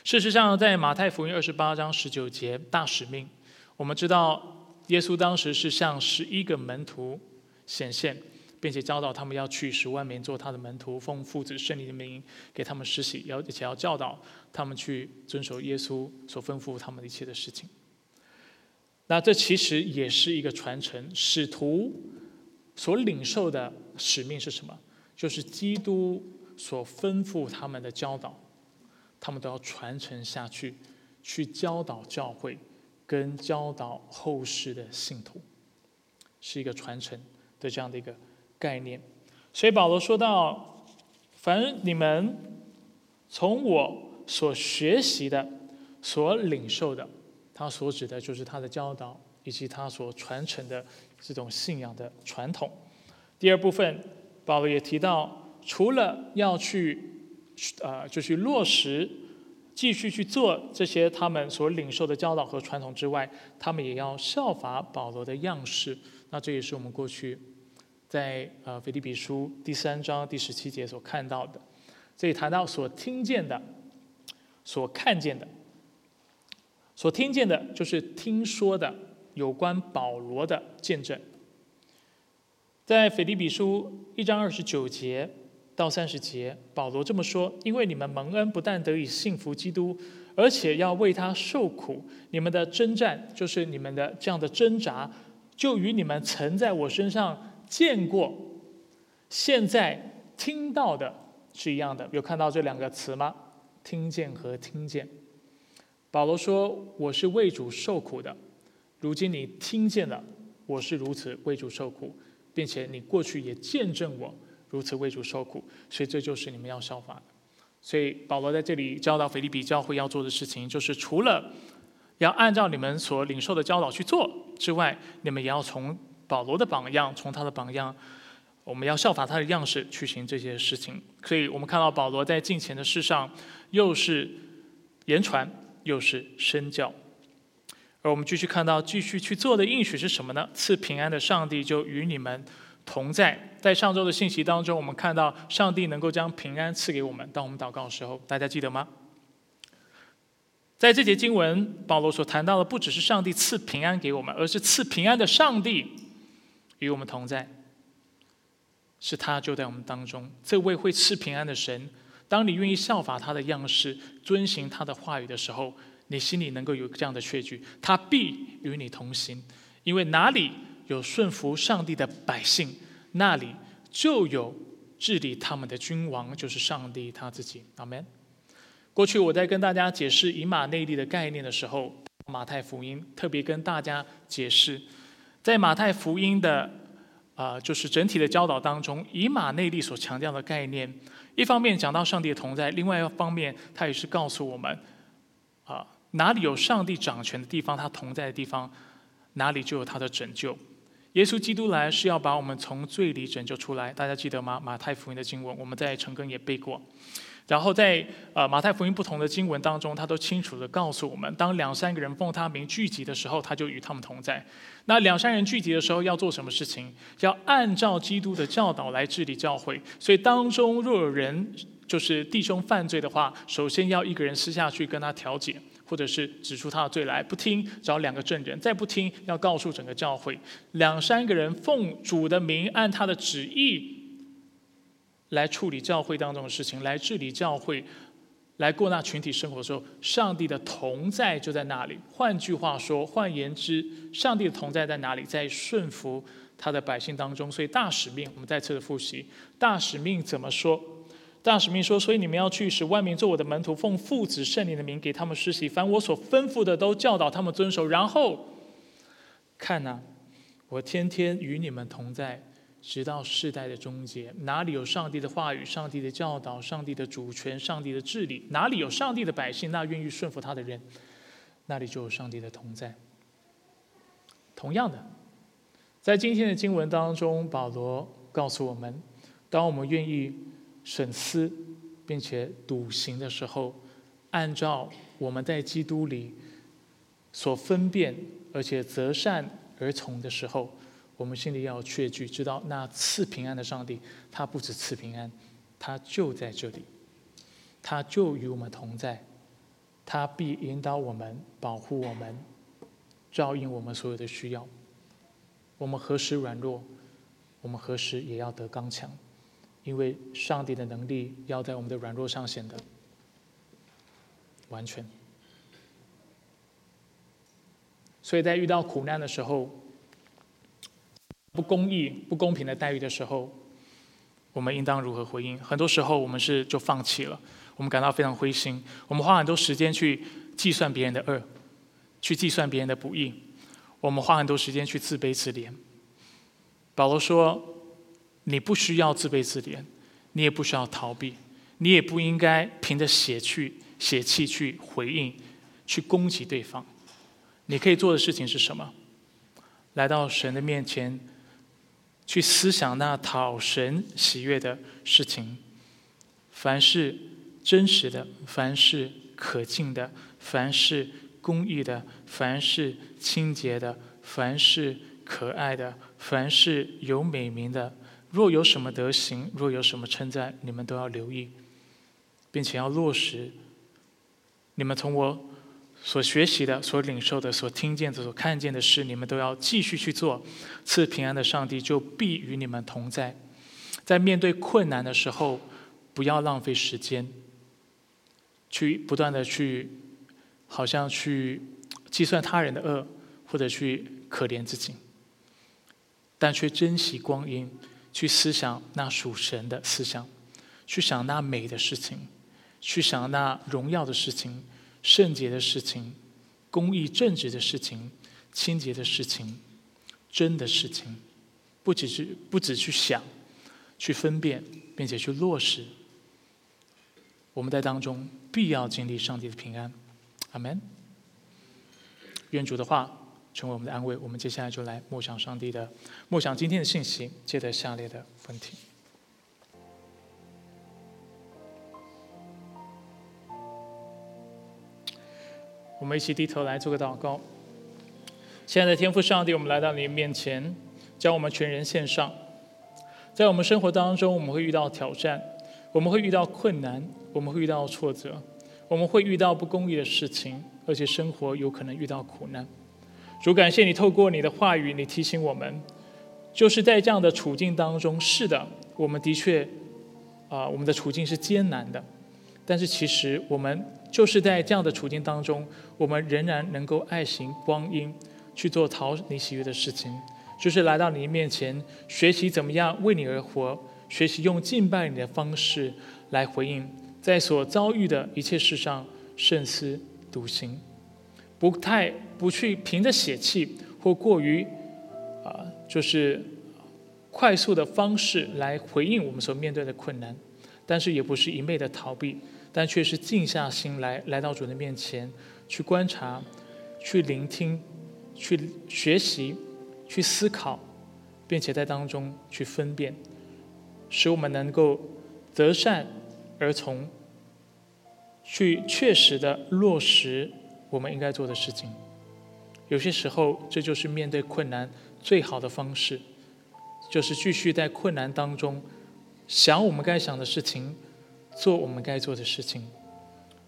事实上，在马太福音二十八章十九节大使命，我们知道耶稣当时是向十一个门徒显现，并且教导他们要去十万名做他的门徒，奉父子圣灵的名给他们施洗，要而且要教导他们去遵守耶稣所吩咐他们的一切的事情。那这其实也是一个传承，使徒。所领受的使命是什么？就是基督所吩咐他们的教导，他们都要传承下去，去教导教会，跟教导后世的信徒，是一个传承的这样的一个概念。所以保罗说到：“凡你们从我所学习的、所领受的，他所指的就是他的教导以及他所传承的。”这种信仰的传统。第二部分，保罗也提到，除了要去，呃，就去落实、继续去做这些他们所领受的教导和传统之外，他们也要效法保罗的样式。那这也是我们过去在呃腓立比书第三章第十七节所看到的。这里谈到所听见的、所看见的、所听见的，就是听说的有关保罗的见证。在腓立比书一章二十九节到三十节，保罗这么说：“因为你们蒙恩，不但得以信服基督，而且要为他受苦。你们的征战，就是你们的这样的挣扎，就与你们曾在我身上见过、现在听到的是一样的。有看到这两个词吗？听见和听见。保罗说：我是为主受苦的。如今你听见了，我是如此为主受苦。”并且你过去也见证我如此为主受苦，所以这就是你们要效法的。所以保罗在这里教导腓立比教会要做的事情，就是除了要按照你们所领受的教导去做之外，你们也要从保罗的榜样，从他的榜样，我们要效法他的样式去行这些事情。所以我们看到保罗在近前的事上，又是言传，又是身教。而我们继续看到，继续去做的应许是什么呢？赐平安的上帝就与你们同在。在上周的信息当中，我们看到上帝能够将平安赐给我们。当我们祷告的时候，大家记得吗？在这节经文，保罗所谈到的不只是上帝赐平安给我们，而是赐平安的上帝与我们同在，是他就在我们当中。这位会赐平安的神，当你愿意效法他的样式，遵行他的话语的时候。你心里能够有这样的确据，他必与你同行，因为哪里有顺服上帝的百姓，那里就有治理他们的君王，就是上帝他自己。阿门。过去我在跟大家解释以马内利的概念的时候，马太福音特别跟大家解释，在马太福音的啊，就是整体的教导当中，以马内利所强调的概念，一方面讲到上帝的同在，另外一方面，他也是告诉我们啊。哪里有上帝掌权的地方，他同在的地方，哪里就有他的拯救。耶稣基督来是要把我们从罪里拯救出来，大家记得吗？马太福音的经文，我们在成根也背过。然后在呃马太福音不同的经文当中，他都清楚的告诉我们，当两三个人奉他名聚集的时候，他就与他们同在。那两三人聚集的时候要做什么事情？要按照基督的教导来治理教会。所以当中若有人就是弟兄犯罪的话，首先要一个人私下去跟他调解。或者是指出他的罪来，不听找两个证人，再不听要告诉整个教会，两三个人奉主的名，按他的旨意来处理教会当中的事情，来治理教会，来过那群体生活的时候，上帝的同在就在那里。换句话说，换言之，上帝的同在在哪里？在顺服他的百姓当中。所以大使命，我们再次的复习，大使命怎么说？大使命说：“所以你们要去，使万民做我的门徒，奉父子圣灵的名给他们施洗，凡我所吩咐的都教导他们遵守。然后看呐，我天天与你们同在，直到世代的终结。哪里有上帝的话语、上帝的教导、上帝的主权、上帝的治理？哪里有上帝的百姓，那愿意顺服他的人，那里就有上帝的同在。同样的，在今天的经文当中，保罗告诉我们，当我们愿意。”审思，并且笃行的时候，按照我们在基督里所分辨，而且择善而从的时候，我们心里要确据，知道那赐平安的上帝，他不止赐平安，他就在这里，他就与我们同在，他必引导我们，保护我们，照应我们所有的需要。我们何时软弱，我们何时也要得刚强。因为上帝的能力要在我们的软弱上显得完全，所以在遇到苦难的时候、不公义、不公平的待遇的时候，我们应当如何回应？很多时候我们是就放弃了，我们感到非常灰心，我们花很多时间去计算别人的恶，去计算别人的不义，我们花很多时间去自卑自怜。保罗说。你不需要自卑自怜，你也不需要逃避，你也不应该凭着血去血气去回应，去攻击对方。你可以做的事情是什么？来到神的面前，去思想那讨神喜悦的事情。凡是真实的，凡是可敬的，凡是公义的，凡是清洁的，凡是可爱的，凡是有美名的。若有什么德行，若有什么称赞，你们都要留意，并且要落实。你们从我所学习的、所领受的、所听见的、所看见的事，你们都要继续去做。赐平安的上帝就必与你们同在。在面对困难的时候，不要浪费时间，去不断的去，好像去计算他人的恶，或者去可怜自己，但却珍惜光阴。去思想那属神的思想，去想那美的事情，去想那荣耀的事情、圣洁的事情、公义正直的事情、清洁的事情、真的事情，不只是不只去想，去分辨，并且去落实。我们在当中必要经历上帝的平安，阿门。愿主的话。成为我们的安慰。我们接下来就来默想上帝的，默想今天的信息，接着下列的问题。我们一起低头来做个祷告。亲爱的天父上帝，我们来到你面前，将我们全人献上。在我们生活当中，我们会遇到挑战，我们会遇到困难，我们会遇到挫折，我们会遇到不公义的事情，而且生活有可能遇到苦难。主感谢你透过你的话语，你提醒我们，就是在这样的处境当中，是的，我们的确，啊，我们的处境是艰难的，但是其实我们就是在这样的处境当中，我们仍然能够爱行光阴，去做讨你喜悦的事情，就是来到你面前，学习怎么样为你而活，学习用敬拜你的方式来回应在所遭遇的一切事上，慎思笃行。不太不去凭着血气或过于啊，就是快速的方式来回应我们所面对的困难，但是也不是一昧的逃避，但却是静下心来来到主的面前去观察、去聆听、去学习、去思考，并且在当中去分辨，使我们能够择善而从，去确实的落实。我们应该做的事情，有些时候，这就是面对困难最好的方式，就是继续在困难当中想我们该想的事情，做我们该做的事情，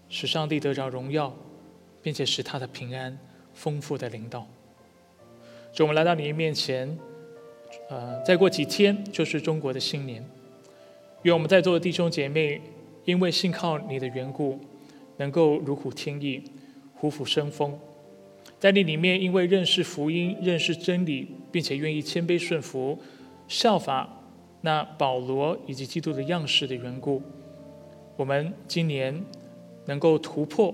使上帝得着荣耀，并且使他的平安丰富的领导。就我们来到你面前，呃，再过几天就是中国的新年，愿我们在座的弟兄姐妹，因为信靠你的缘故，能够如虎添翼。虎虎生风，在你里面，因为认识福音、认识真理，并且愿意谦卑顺服、效法那保罗以及基督的样式的缘故，我们今年能够突破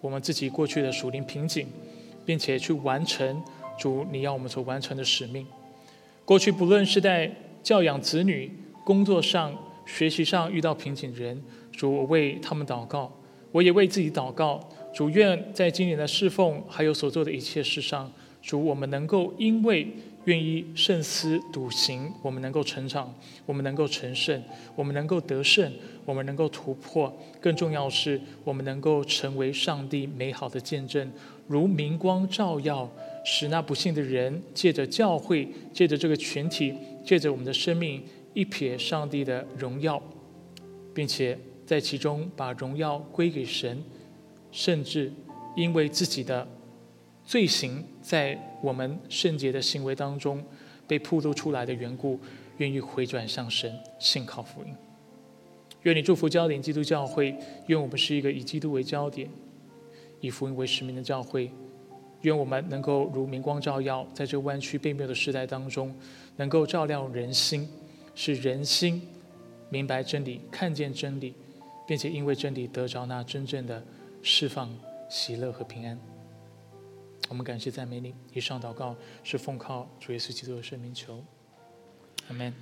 我们自己过去的属灵瓶颈，并且去完成主你要我们所完成的使命。过去不论是在教养子女、工作上、学习上遇到瓶颈的人，主我为他们祷告，我也为自己祷告。主愿在今年的侍奉，还有所做的一切事上，主我们能够因为愿意慎思笃行，我们能够成长，我们能够成圣，我们能够得胜，我们能够突破。更重要是，我们能够成为上帝美好的见证，如明光照耀，使那不幸的人借着教会，借着这个群体，借着我们的生命，一瞥上帝的荣耀，并且在其中把荣耀归给神。甚至因为自己的罪行在我们圣洁的行为当中被暴露出来的缘故，愿意回转向神，信靠福音。愿你祝福焦点基督教会，愿我们是一个以基督为焦点、以福音为使命的教会。愿我们能够如明光照耀，在这弯曲背谬的时代当中，能够照亮人心，使人心明白真理、看见真理，并且因为真理得着那真正的。释放喜乐和平安。我们感谢赞美你。以上祷告是奉靠主耶稣基督的圣名求。阿门。